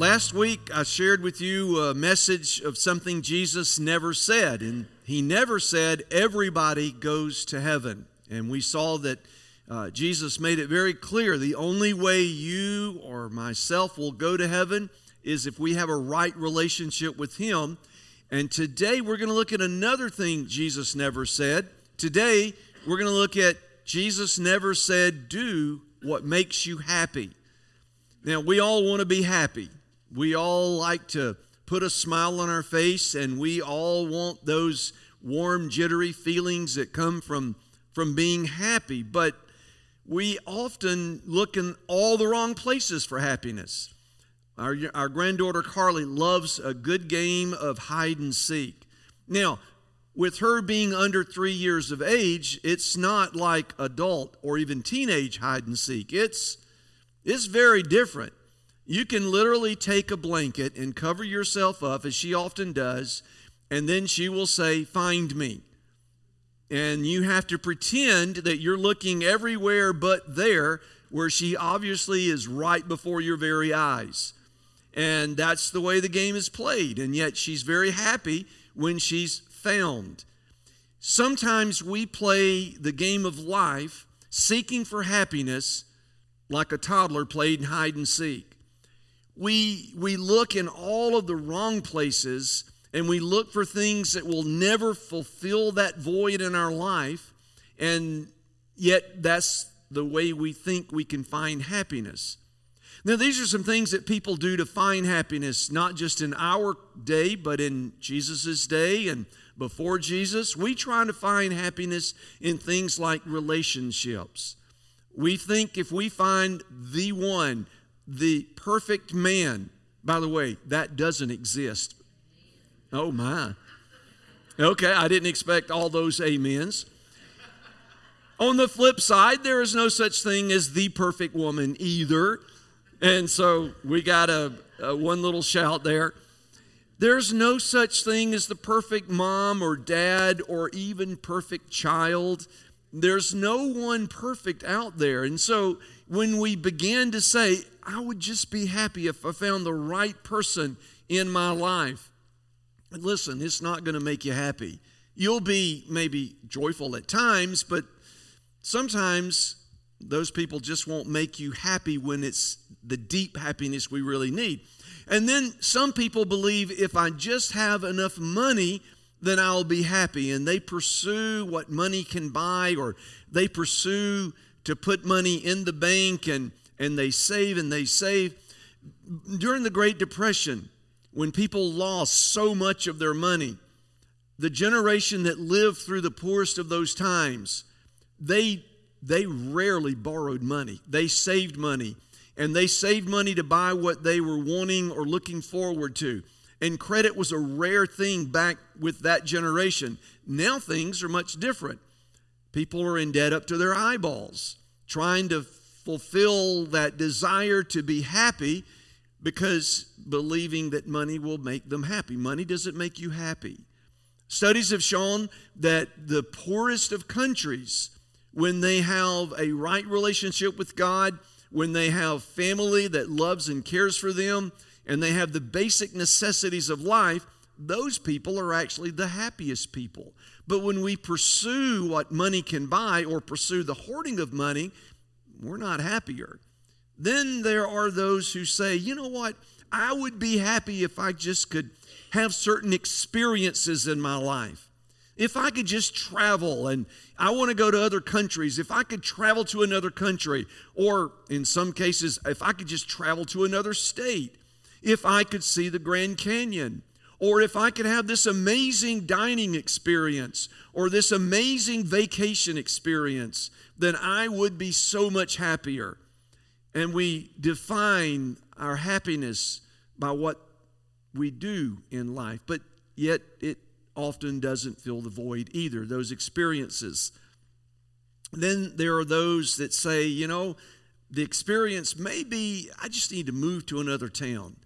Last week, I shared with you a message of something Jesus never said, and he never said everybody goes to heaven. And we saw that uh, Jesus made it very clear the only way you or myself will go to heaven is if we have a right relationship with Him. And today, we're going to look at another thing Jesus never said. Today, we're going to look at Jesus never said, Do what makes you happy. Now, we all want to be happy. We all like to put a smile on our face, and we all want those warm, jittery feelings that come from, from being happy. But we often look in all the wrong places for happiness. Our, our granddaughter Carly loves a good game of hide and seek. Now, with her being under three years of age, it's not like adult or even teenage hide and seek. It's, it's very different. You can literally take a blanket and cover yourself up, as she often does, and then she will say, Find me. And you have to pretend that you're looking everywhere but there, where she obviously is right before your very eyes. And that's the way the game is played. And yet she's very happy when she's found. Sometimes we play the game of life seeking for happiness like a toddler played hide and seek we, we look in all of the wrong places and we look for things that will never fulfill that void in our life, and yet that's the way we think we can find happiness. Now, these are some things that people do to find happiness, not just in our day, but in Jesus' day and before Jesus. We try to find happiness in things like relationships. We think if we find the one, the perfect man. By the way, that doesn't exist. Oh my. Okay, I didn't expect all those amens. On the flip side, there is no such thing as the perfect woman either. And so we got a, a one little shout there. There's no such thing as the perfect mom or dad or even perfect child. There's no one perfect out there. And so when we begin to say, I would just be happy if I found the right person in my life. And listen, it's not going to make you happy. You'll be maybe joyful at times, but sometimes those people just won't make you happy when it's the deep happiness we really need. And then some people believe if I just have enough money, then I'll be happy. And they pursue what money can buy, or they pursue to put money in the bank and and they save and they save. During the Great Depression, when people lost so much of their money, the generation that lived through the poorest of those times, they, they rarely borrowed money. They saved money. And they saved money to buy what they were wanting or looking forward to. And credit was a rare thing back with that generation. Now things are much different. People are in debt up to their eyeballs, trying to fulfill that desire to be happy because believing that money will make them happy. Money doesn't make you happy. Studies have shown that the poorest of countries, when they have a right relationship with God, when they have family that loves and cares for them, and they have the basic necessities of life, those people are actually the happiest people. But when we pursue what money can buy or pursue the hoarding of money, we're not happier. Then there are those who say, you know what? I would be happy if I just could have certain experiences in my life. If I could just travel and I want to go to other countries, if I could travel to another country, or in some cases, if I could just travel to another state, if I could see the Grand Canyon, or if I could have this amazing dining experience, or this amazing vacation experience, then I would be so much happier. And we define our happiness by what we do in life, but yet it often doesn't fill the void either, those experiences. Then there are those that say, you know, the experience may be, I just need to move to another town,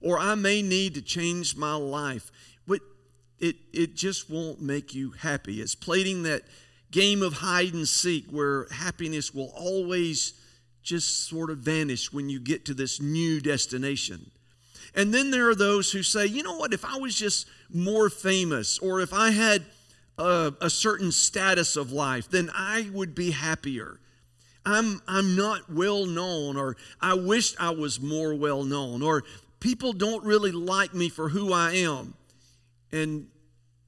or I may need to change my life, but it, it just won't make you happy. It's plating that game of hide and seek where happiness will always just sort of vanish when you get to this new destination. And then there are those who say, you know what, if I was just more famous or if I had a, a certain status of life, then I would be happier. I'm, I'm not well known, or I wish I was more well known, or people don't really like me for who I am. And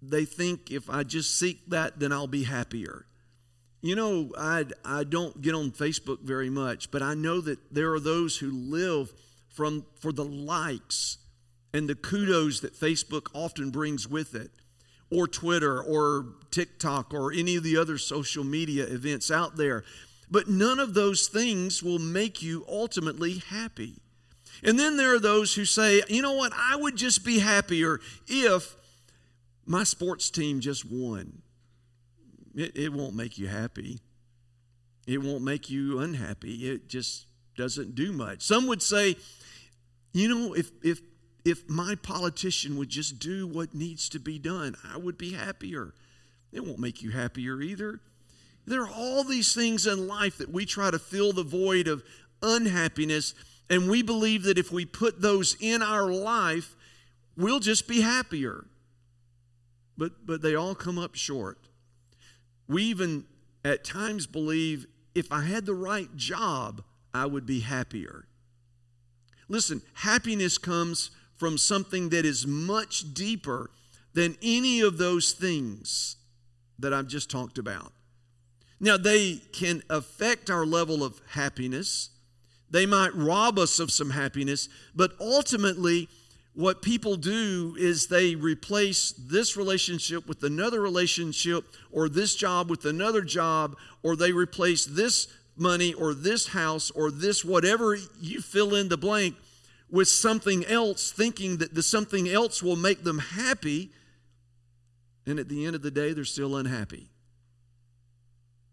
they think if I just seek that, then I'll be happier. You know, I, I don't get on Facebook very much, but I know that there are those who live from, for the likes and the kudos that Facebook often brings with it, or Twitter, or TikTok, or any of the other social media events out there. But none of those things will make you ultimately happy. And then there are those who say, you know what, I would just be happier if my sports team just won. It, it won't make you happy. It won't make you unhappy. It just doesn't do much. Some would say, you know, if, if, if my politician would just do what needs to be done, I would be happier. It won't make you happier either. There are all these things in life that we try to fill the void of unhappiness, and we believe that if we put those in our life, we'll just be happier. But, but they all come up short. We even at times believe if I had the right job, I would be happier. Listen, happiness comes from something that is much deeper than any of those things that I've just talked about. Now, they can affect our level of happiness. They might rob us of some happiness, but ultimately, what people do is they replace this relationship with another relationship, or this job with another job, or they replace this money, or this house, or this whatever you fill in the blank with something else, thinking that the something else will make them happy. And at the end of the day, they're still unhappy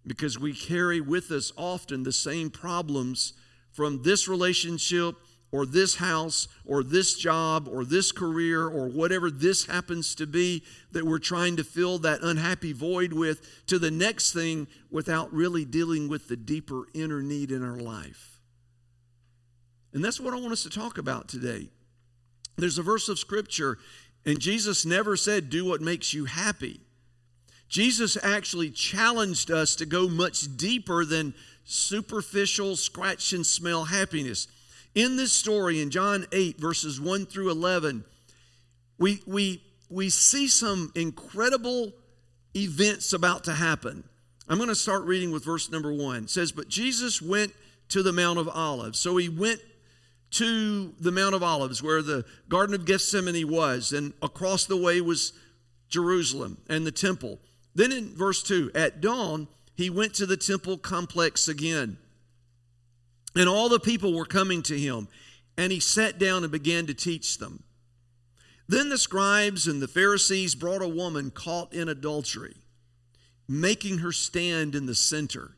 because we carry with us often the same problems from this relationship or this house or this job or this career or whatever this happens to be that we're trying to fill that unhappy void with to the next thing without really dealing with the deeper inner need in our life. And that's what I want us to talk about today. There's a verse of scripture, and Jesus never said, Do what makes you happy. Jesus actually challenged us to go much deeper than superficial scratch and smell happiness. In this story, in John 8, verses 1 through 11, we, we, we see some incredible events about to happen. I'm going to start reading with verse number 1. It says, But Jesus went to the Mount of Olives. So he went to the Mount of Olives where the Garden of Gethsemane was, and across the way was Jerusalem and the temple. Then in verse 2, at dawn, he went to the temple complex again. And all the people were coming to him, and he sat down and began to teach them. Then the scribes and the Pharisees brought a woman caught in adultery, making her stand in the center.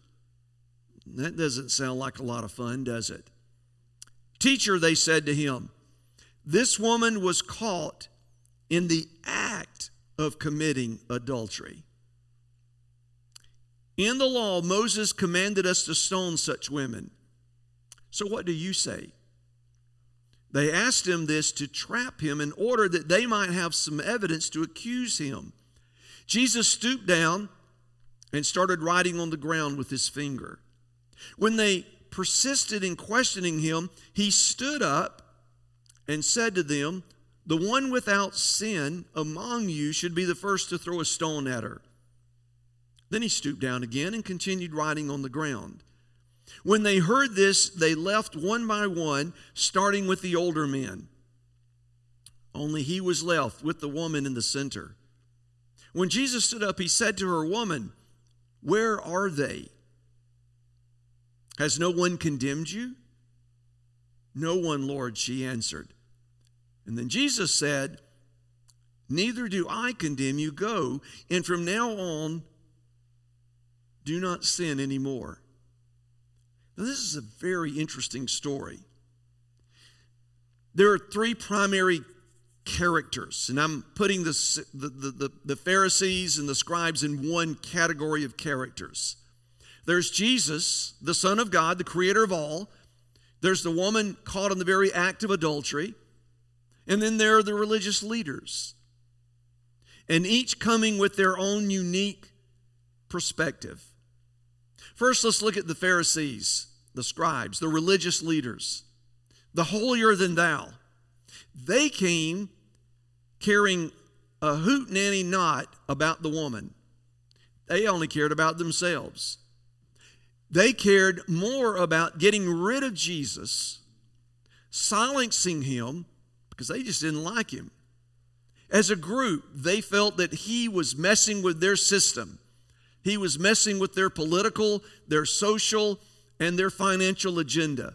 That doesn't sound like a lot of fun, does it? Teacher, they said to him, this woman was caught in the act of committing adultery. In the law, Moses commanded us to stone such women. So what do you say? They asked him this to trap him in order that they might have some evidence to accuse him. Jesus stooped down and started writing on the ground with his finger. When they persisted in questioning him, he stood up and said to them, The one without sin among you should be the first to throw a stone at her. Then he stooped down again and continued writing on the ground. When they heard this, they left one by one, starting with the older men. Only he was left with the woman in the center. When Jesus stood up, he said to her, Woman, where are they? Has no one condemned you? No one, Lord, she answered. And then Jesus said, Neither do I condemn you. Go, and from now on, do not sin anymore. Now, this is a very interesting story. There are three primary characters, and I'm putting the, the, the, the, Pharisees and the scribes in one category of characters. There's Jesus, the Son of God, the creator of all. There's the woman caught in the very act of adultery. And then there are the religious leaders. And each coming with their own unique perspective. First, let's look at the Pharisees, the scribes, the religious leaders, the holier than thou. They came carrying a hoot nanny knot about the woman. They only cared about themselves. They cared more about getting rid of Jesus, silencing him, because they just didn't like him. As a group, they felt that he was messing with their system. He was messing with their political, their social, and their financial agenda.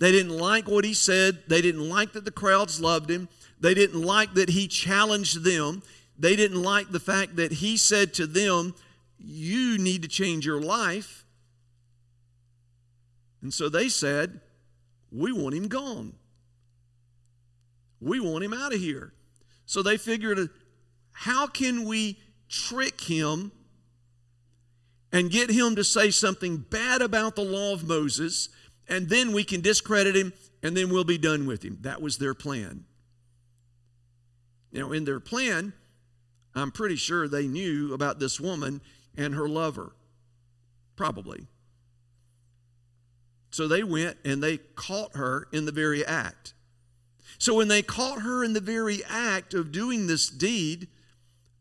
They didn't like what he said. They didn't like that the crowds loved him. They didn't like that he challenged them. They didn't like the fact that he said to them, You need to change your life. And so they said, We want him gone. We want him out of here. So they figured, How can we trick him and get him to say something bad about the law of Moses? and then we can discredit him, and then we'll be done with him. That was their plan. Know, in their plan, I'm pretty sure they knew about this woman and her lover. Probably. So they went and they caught her in the very act. So when they caught her in the very act of doing this deed,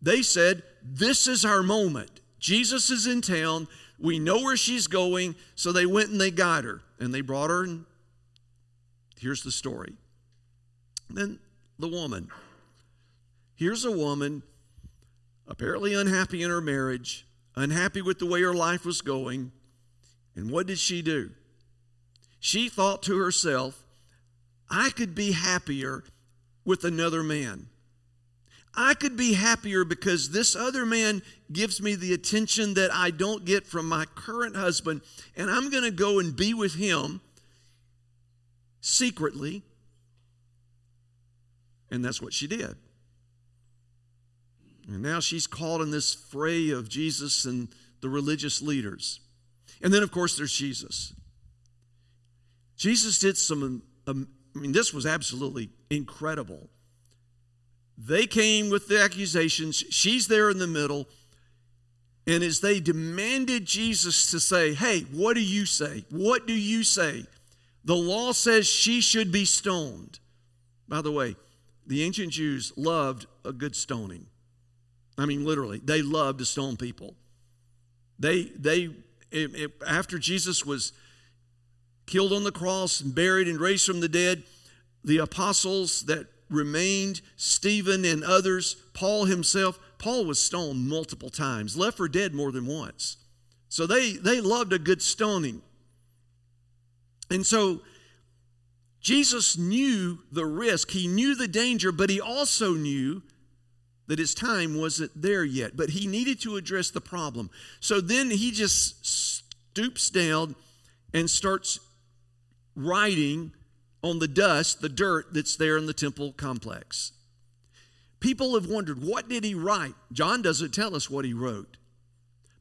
they said, This is our moment. Jesus is in town. We know where she's going. So they went and they got her and they brought her, and here's the story. Then the woman. Here's a woman apparently unhappy in her marriage, unhappy with the way her life was going. And what did she do? She thought to herself, I could be happier with another man. I could be happier because this other man gives me the attention that I don't get from my current husband, and I'm going to go and be with him secretly. And that's what she did. And now she's caught in this fray of Jesus and the religious leaders. And then, of course, there's Jesus. Jesus did some, um, I mean, this was absolutely incredible. They came with the accusations. She's there in the middle. And as they demanded Jesus to say, Hey, what do you say? What do you say? The law says she should be stoned. By the way, the ancient Jews loved a good stoning. I mean, literally, they loved to stone people. They, they, it, it, after Jesus was killed on the cross and buried and raised from the dead, the apostles that remained, Stephen and others, Paul himself. Paul was stoned multiple times, left for dead more than once. So they, they loved a good stoning. And so Jesus knew the risk, he knew the danger, but he also knew that his time wasn't there yet. But he needed to address the problem. So then he just stoops down and starts writing on the dust, the dirt that's there in the temple complex. People have wondered, what did he write? John doesn't tell us what he wrote.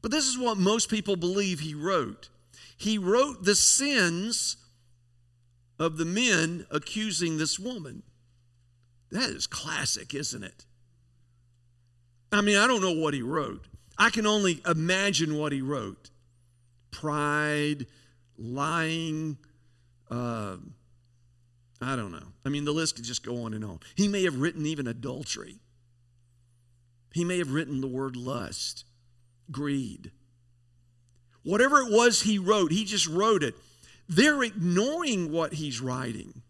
But this is what most people believe he wrote. He wrote the sins of the men accusing this woman. That is classic, isn't it? I mean, I don't know what he wrote. I can only imagine what he wrote pride, lying, uh, I don't know. I mean, the list could just go on and on. He may have written even adultery. He may have written the word lust, greed. Whatever it was he wrote, he just wrote it. They're ignoring what he's writing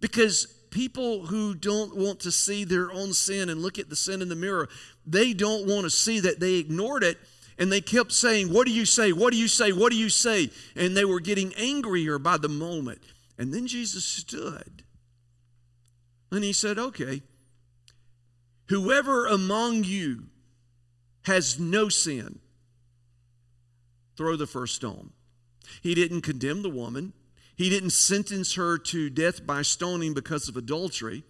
because people who don't want to see their own sin and look at the sin in the mirror, they don't want to see that they ignored it and they kept saying, What do you say? What do you say? What do you say? And they were getting angrier by the moment. And then Jesus stood and he said, Okay, whoever among you has no sin, throw the first stone. He didn't condemn the woman, he didn't sentence her to death by stoning because of adultery,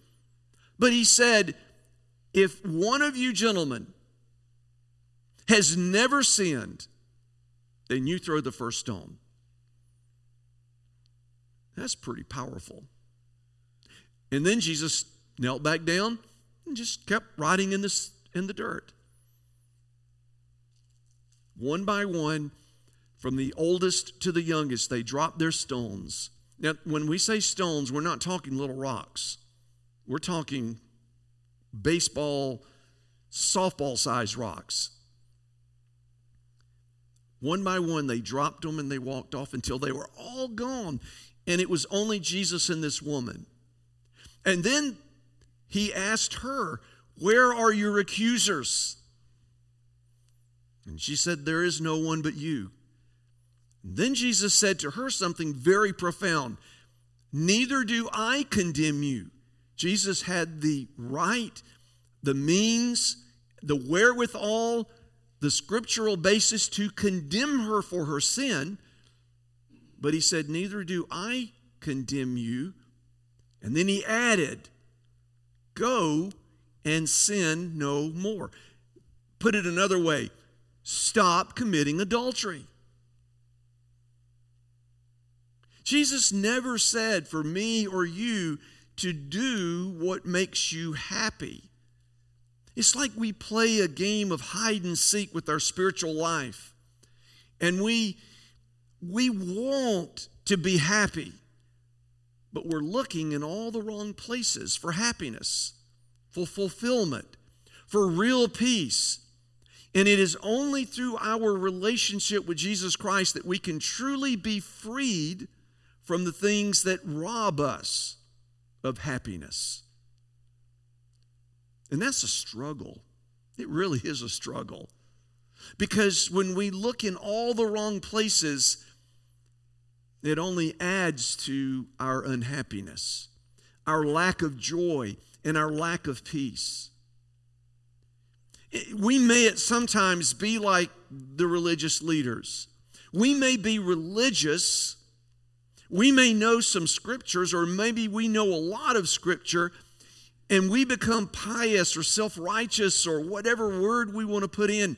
but he said, If one of you gentlemen has never sinned, then you throw the first stone. That's pretty powerful. And then Jesus knelt back down and just kept writing in, this, in the dirt. One by one, from the oldest to the youngest, they dropped their stones. Now, when we say stones, we're not talking little rocks. We're talking baseball, softball sized rocks. One by one, they dropped them and they walked off until they were all gone. And it was only Jesus and this woman. And then he asked her, Where are your accusers? And she said, There is no one but you. And then Jesus said to her something very profound Neither do I condemn you. Jesus had the right, the means, the wherewithal, the scriptural basis to condemn her for her sin. But he said, Neither do I condemn you. And then he added, Go and sin no more. Put it another way stop committing adultery. Jesus never said for me or you to do what makes you happy. It's like we play a game of hide and seek with our spiritual life. And we we want to be happy, but we're looking in all the wrong places for happiness, for fulfillment, for real peace. And it is only through our relationship with Jesus Christ that we can truly be freed from the things that rob us of happiness. And that's a struggle. It really is a struggle. Because when we look in all the wrong places, it only adds to our unhappiness, our lack of joy, and our lack of peace. We may at sometimes be like the religious leaders. We may be religious. We may know some scriptures, or maybe we know a lot of scripture, and we become pious or self righteous or whatever word we want to put in,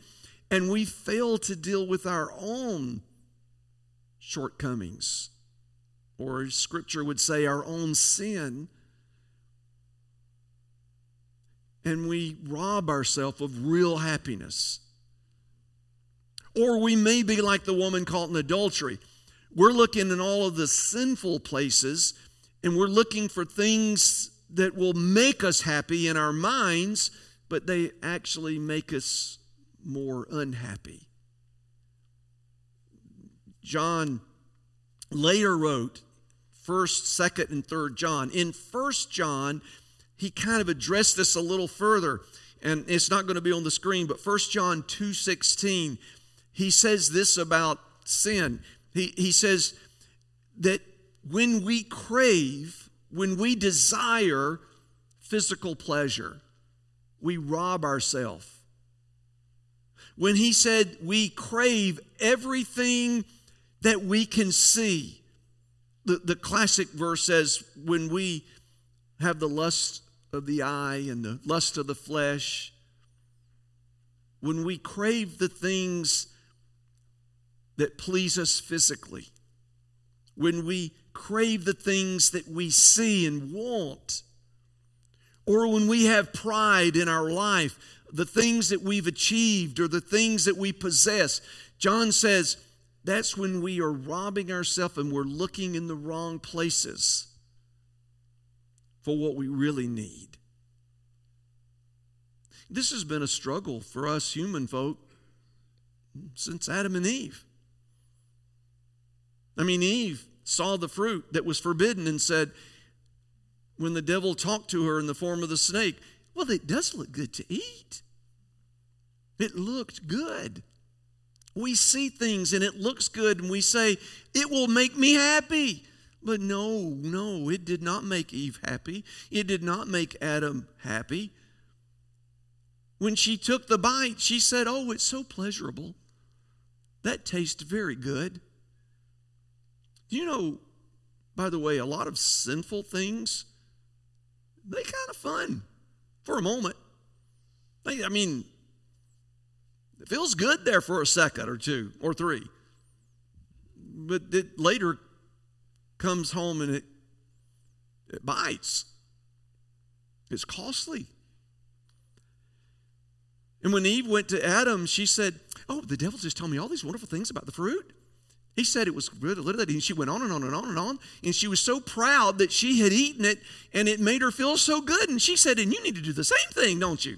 and we fail to deal with our own shortcomings, or scripture would say our own sin, and we rob ourselves of real happiness. Or we may be like the woman caught in adultery. We're looking in all of the sinful places and we're looking for things that will make us happy in our minds, but they actually make us more unhappy. John later wrote 1st, 2nd, and 3rd John. In 1st John, he kind of addressed this a little further, and it's not going to be on the screen, but 1 John 2:16, he says this about sin. He, he says that when we crave, when we desire physical pleasure, we rob ourselves. When he said we crave everything that we can see, the, the classic verse says, when we have the lust of the eye and the lust of the flesh, when we crave the things that please us physically, when we crave the things that we see and want, or when we have pride in our life, the things that we've achieved or the things that we possess, John says that's when we are robbing ourselves and we're looking in the wrong places for what we really need. This has been a struggle for us human folk since Adam and Eve. I mean, Eve saw the fruit that was forbidden and said, when the devil talked to her in the form of the snake, well, it does look good to eat. It looked good. We see things and it looks good, and we say, it will make me happy. But no, no, it did not make Eve happy. It did not make Adam happy. When she took the bite, she said, Oh, it's so pleasurable. That tastes very good. Do you know, by the way, a lot of sinful things, they kind of fun for a moment. They, I mean, it feels good there for a second or two or three. But it later comes home and it, it bites. It's costly. And when Eve went to Adam, she said, Oh, the devil just told me all these wonderful things about the fruit. He said it was good, and she went on and on and on and on. And she was so proud that she had eaten it and it made her feel so good. And she said, And you need to do the same thing, don't you?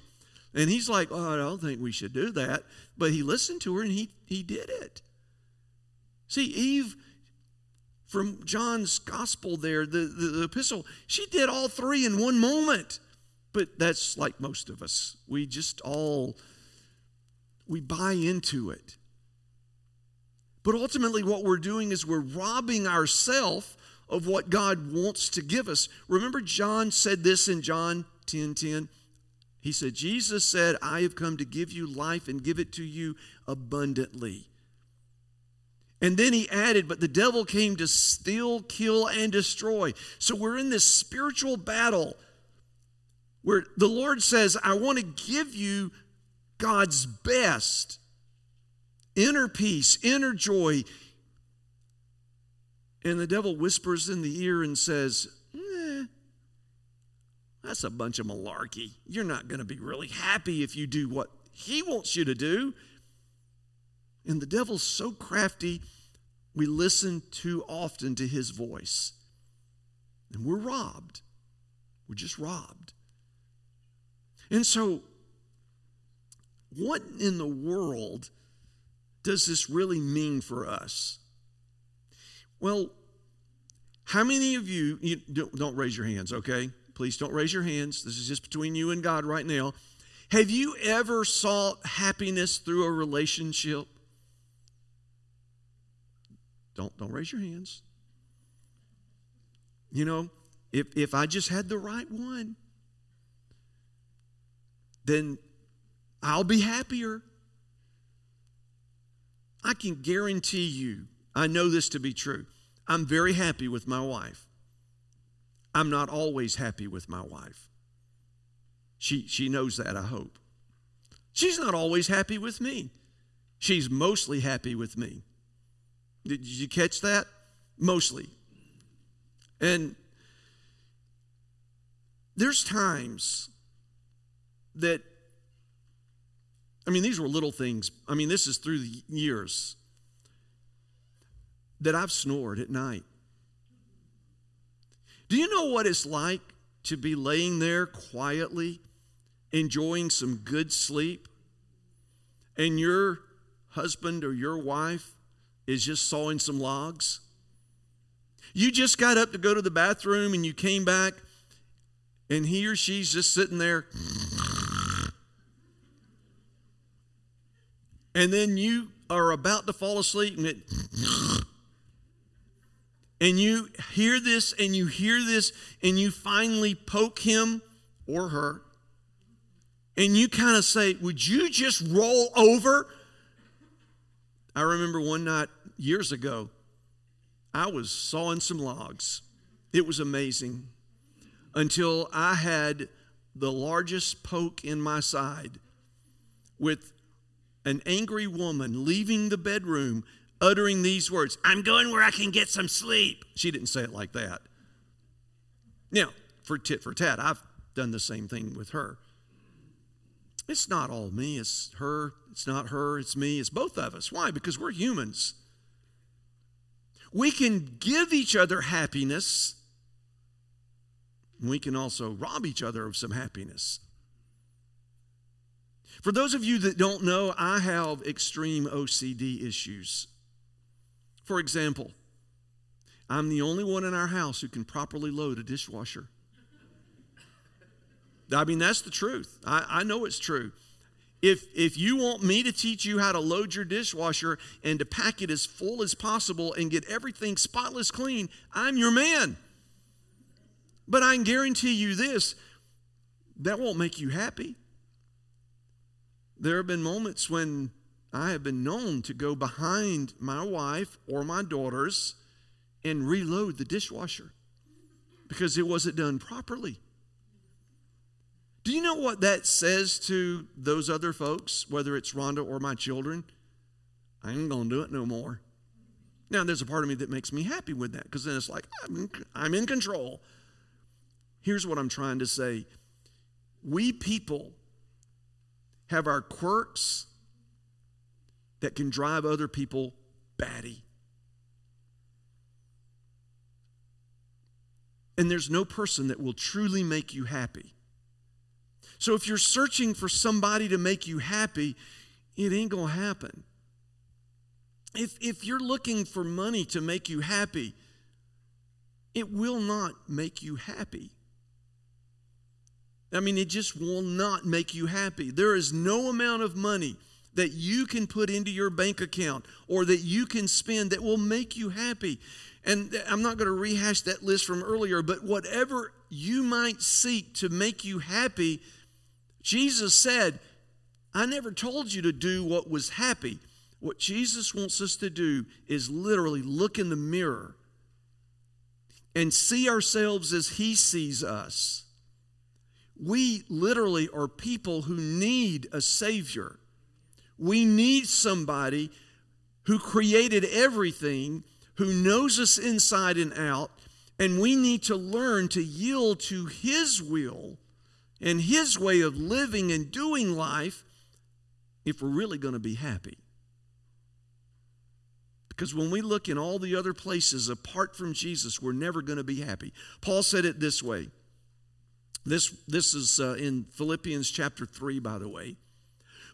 And he's like, Oh, I don't think we should do that. But he listened to her and he, he did it. See, Eve, from John's gospel there, the, the, the epistle, she did all three in one moment. But that's like most of us. We just all we buy into it. But ultimately what we're doing is we're robbing ourselves of what God wants to give us. Remember John said this in John 10:10. 10, 10? He said Jesus said, "I have come to give you life and give it to you abundantly." And then he added, But the devil came to steal, kill, and destroy. So we're in this spiritual battle where the Lord says, I want to give you God's best inner peace, inner joy. And the devil whispers in the ear and says, That's a bunch of malarkey. You're not going to be really happy if you do what he wants you to do. And the devil's so crafty, we listen too often to his voice. And we're robbed. We're just robbed. And so, what in the world does this really mean for us? Well, how many of you, you don't, don't raise your hands, okay? Please don't raise your hands. This is just between you and God right now. Have you ever sought happiness through a relationship? Don't, don't raise your hands. You know, if, if I just had the right one, then I'll be happier. I can guarantee you, I know this to be true. I'm very happy with my wife. I'm not always happy with my wife. She, she knows that, I hope. She's not always happy with me. She's mostly happy with me. Did you catch that? Mostly. And there's times that, I mean, these were little things. I mean, this is through the years that I've snored at night. Do you know what it's like to be laying there quietly, enjoying some good sleep, and your husband or your wife is just sawing some logs? You just got up to go to the bathroom and you came back, and he or she's just sitting there. and then you are about to fall asleep and it and you hear this and you hear this and you finally poke him or her and you kind of say would you just roll over? I remember one night years ago i was sawing some logs. It was amazing until i had the largest poke in my side with an angry woman leaving the bedroom uttering these words I'm going where I can get some sleep. She didn't say it like that. Now, for tit for tat, I've done the same thing with her. It's not all me, it's her. It's not her, it's me, it's both of us. Why? Because we're humans. We can give each other happiness, we can also rob each other of some happiness. For those of you that don't know, I have extreme OCD issues. For example, I'm the only one in our house who can properly load a dishwasher. I mean, that's the truth. I, I know it's true. If, if you want me to teach you how to load your dishwasher and to pack it as full as possible and get everything spotless clean, I'm your man. But I can guarantee you this that won't make you happy. There have been moments when I have been known to go behind my wife or my daughters and reload the dishwasher because it wasn't done properly. Do you know what that says to those other folks, whether it's Rhonda or my children? I ain't going to do it no more. Now, there's a part of me that makes me happy with that because then it's like, I'm in, I'm in control. Here's what I'm trying to say we people have our quirks that can drive other people batty. And there's no person that will truly make you happy. So if you're searching for somebody to make you happy, it ain't going to happen. If, if you're looking for money to make you happy, it will not make you happy. I mean, it just will not make you happy. There is no amount of money that you can put into your bank account or that you can spend that will make you happy. And I'm not going to rehash that list from earlier, but whatever you might seek to make you happy, Jesus said, I never told you to do what was happy. What Jesus wants us to do is literally look in the mirror and see ourselves as He sees us. We literally are people who need a Savior. We need somebody who created everything, who knows us inside and out, and we need to learn to yield to His will and His way of living and doing life if we're really going to be happy. Because when we look in all the other places apart from Jesus, we're never going to be happy. Paul said it this way. This, this is uh, in Philippians chapter 3, by the way.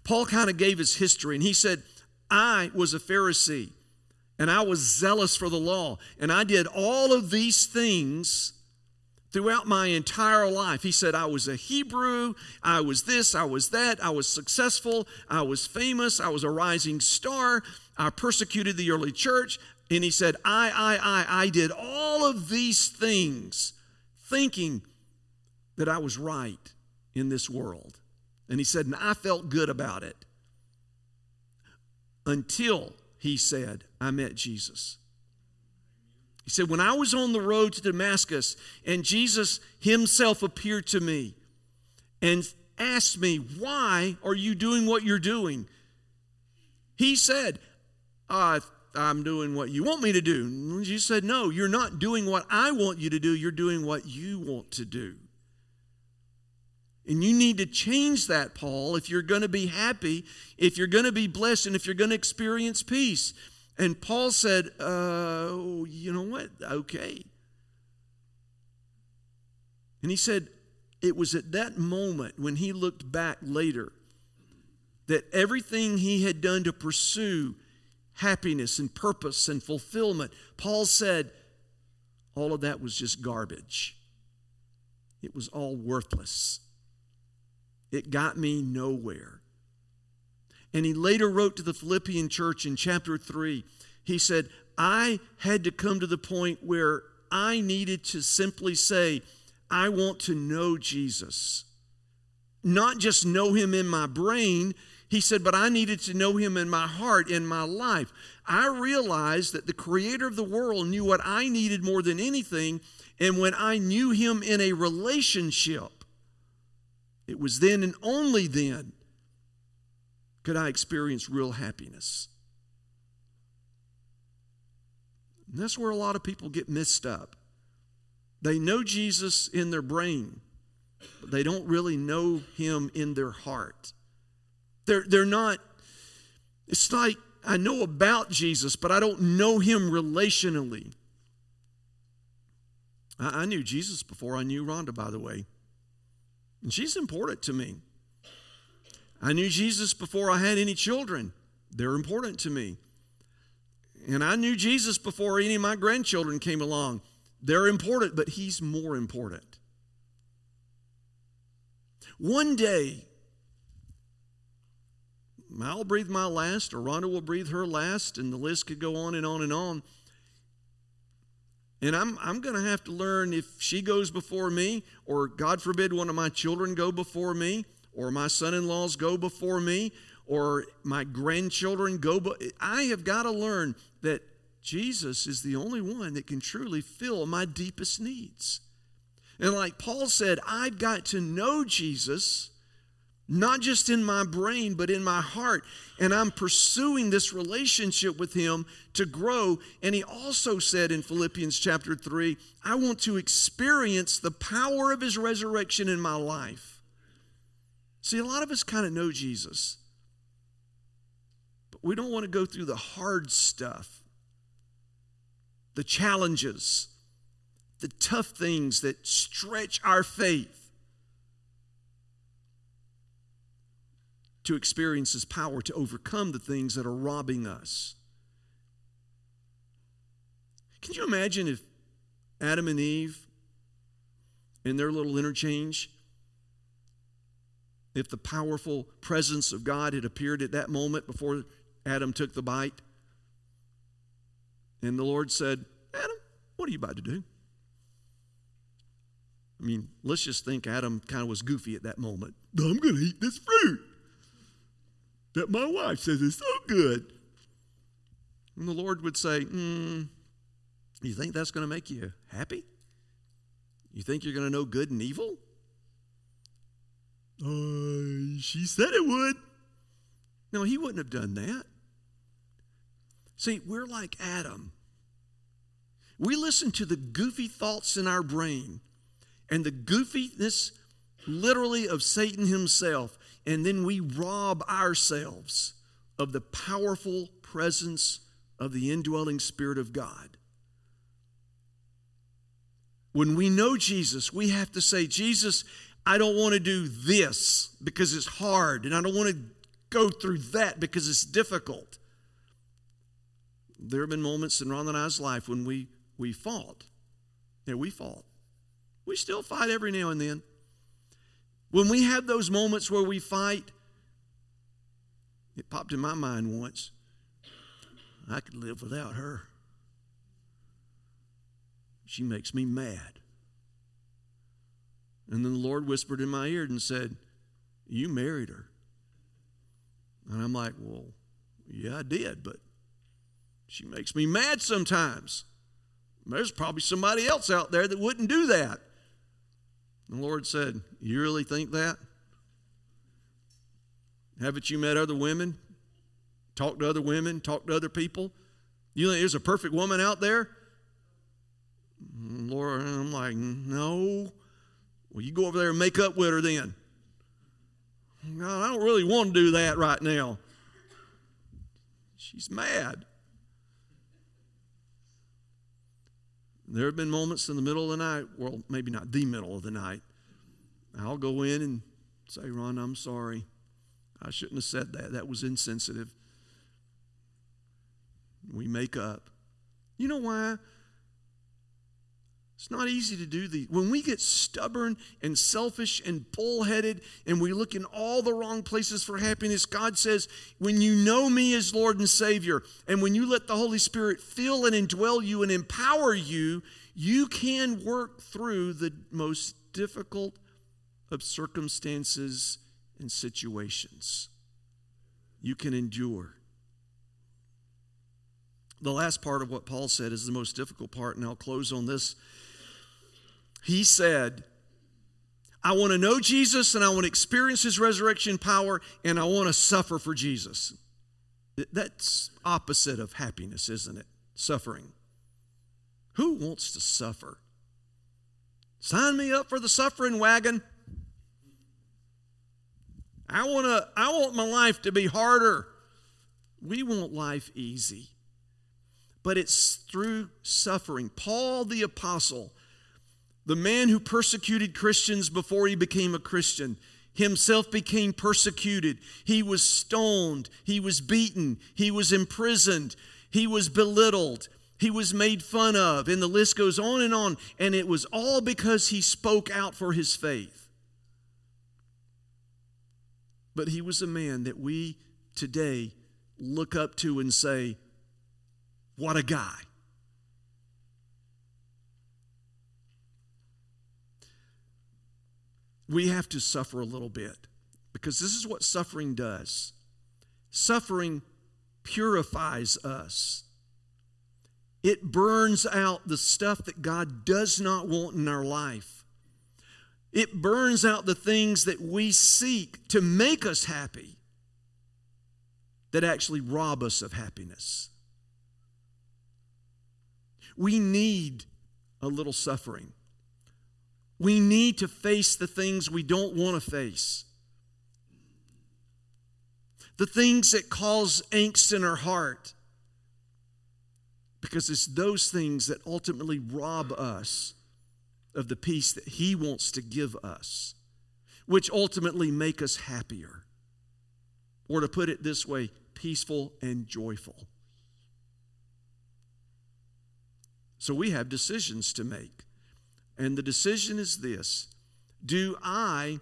Paul kind of gave his history and he said, I was a Pharisee and I was zealous for the law and I did all of these things throughout my entire life. He said, I was a Hebrew, I was this, I was that, I was successful, I was famous, I was a rising star, I persecuted the early church. And he said, I, I, I, I did all of these things thinking that I was right in this world. And he said, and I felt good about it until he said, I met Jesus. He said, When I was on the road to Damascus and Jesus himself appeared to me and asked me, Why are you doing what you're doing? He said, uh, I'm doing what you want me to do. And Jesus said, No, you're not doing what I want you to do, you're doing what you want to do. And you need to change that, Paul, if you're going to be happy, if you're going to be blessed, and if you're going to experience peace. And Paul said, uh, You know what? Okay. And he said, It was at that moment when he looked back later that everything he had done to pursue happiness and purpose and fulfillment, Paul said, all of that was just garbage. It was all worthless. It got me nowhere. And he later wrote to the Philippian church in chapter 3. He said, I had to come to the point where I needed to simply say, I want to know Jesus. Not just know him in my brain, he said, but I needed to know him in my heart, in my life. I realized that the creator of the world knew what I needed more than anything. And when I knew him in a relationship, it was then and only then could I experience real happiness. And that's where a lot of people get messed up. They know Jesus in their brain, but they don't really know him in their heart. They're, they're not, it's like I know about Jesus, but I don't know him relationally. I, I knew Jesus before I knew Rhonda, by the way. And she's important to me. I knew Jesus before I had any children. They're important to me. And I knew Jesus before any of my grandchildren came along. They're important, but He's more important. One day, I'll breathe my last, or Rhonda will breathe her last, and the list could go on and on and on. And I'm, I'm going to have to learn if she goes before me, or God forbid, one of my children go before me, or my son in laws go before me, or my grandchildren go. Be- I have got to learn that Jesus is the only one that can truly fill my deepest needs. And like Paul said, I've got to know Jesus not just in my brain, but in my heart. And I'm pursuing this relationship with Him to grow. And He also said in Philippians chapter 3, I want to experience the power of His resurrection in my life. See, a lot of us kind of know Jesus, but we don't want to go through the hard stuff, the challenges, the tough things that stretch our faith to experience His power to overcome the things that are robbing us. Can you imagine if Adam and Eve, in their little interchange, if the powerful presence of God had appeared at that moment before Adam took the bite? And the Lord said, Adam, what are you about to do? I mean, let's just think Adam kind of was goofy at that moment. I'm going to eat this fruit that my wife says is so good. And the Lord would say, mm, You think that's going to make you happy? You think you're going to know good and evil? Uh, she said it would. No, he wouldn't have done that. See, we're like Adam. We listen to the goofy thoughts in our brain and the goofiness, literally, of Satan himself, and then we rob ourselves of the powerful presence of the indwelling Spirit of God. When we know Jesus, we have to say, Jesus, I don't want to do this because it's hard, and I don't want to go through that because it's difficult. There have been moments in Ron and I's life when we, we fought. Yeah, we fought. We still fight every now and then. When we have those moments where we fight, it popped in my mind once. I could live without her. She makes me mad. And then the Lord whispered in my ear and said, You married her. And I'm like, Well, yeah, I did, but she makes me mad sometimes. There's probably somebody else out there that wouldn't do that. The Lord said, You really think that? Haven't you met other women? Talked to other women? Talked to other people? You think there's a perfect woman out there? Lord, I'm like, No. Well, you go over there and make up with her then. No, I don't really want to do that right now. She's mad. There have been moments in the middle of the night, well, maybe not the middle of the night. I'll go in and say, Ron, I'm sorry. I shouldn't have said that. That was insensitive. We make up. You know why? It's not easy to do these. When we get stubborn and selfish and bullheaded and we look in all the wrong places for happiness, God says, when you know me as Lord and Savior, and when you let the Holy Spirit fill and indwell you and empower you, you can work through the most difficult of circumstances and situations. You can endure. The last part of what Paul said is the most difficult part, and I'll close on this he said, I want to know Jesus and I want to experience his resurrection power and I want to suffer for Jesus. That's opposite of happiness, isn't it? Suffering. Who wants to suffer? Sign me up for the suffering wagon. I want to I want my life to be harder. We want life easy. But it's through suffering. Paul the apostle the man who persecuted Christians before he became a Christian himself became persecuted. He was stoned. He was beaten. He was imprisoned. He was belittled. He was made fun of. And the list goes on and on. And it was all because he spoke out for his faith. But he was a man that we today look up to and say, What a guy. We have to suffer a little bit because this is what suffering does. Suffering purifies us. It burns out the stuff that God does not want in our life. It burns out the things that we seek to make us happy that actually rob us of happiness. We need a little suffering. We need to face the things we don't want to face. the things that cause angst in our heart. Because it's those things that ultimately rob us of the peace that He wants to give us, which ultimately make us happier. Or to put it this way, peaceful and joyful. So we have decisions to make. And the decision is this Do I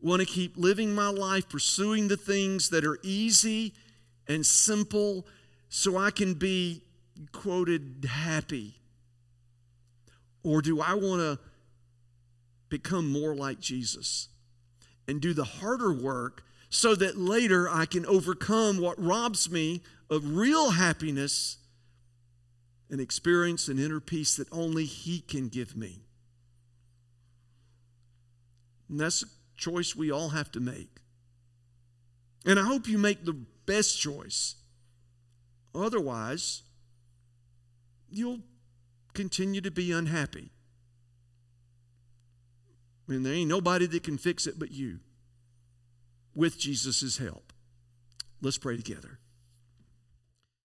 want to keep living my life pursuing the things that are easy and simple so I can be quoted happy? Or do I want to become more like Jesus and do the harder work so that later I can overcome what robs me of real happiness and experience an inner peace that only He can give me? And that's a choice we all have to make. And I hope you make the best choice. Otherwise, you'll continue to be unhappy. I mean, there ain't nobody that can fix it but you with Jesus' help. Let's pray together.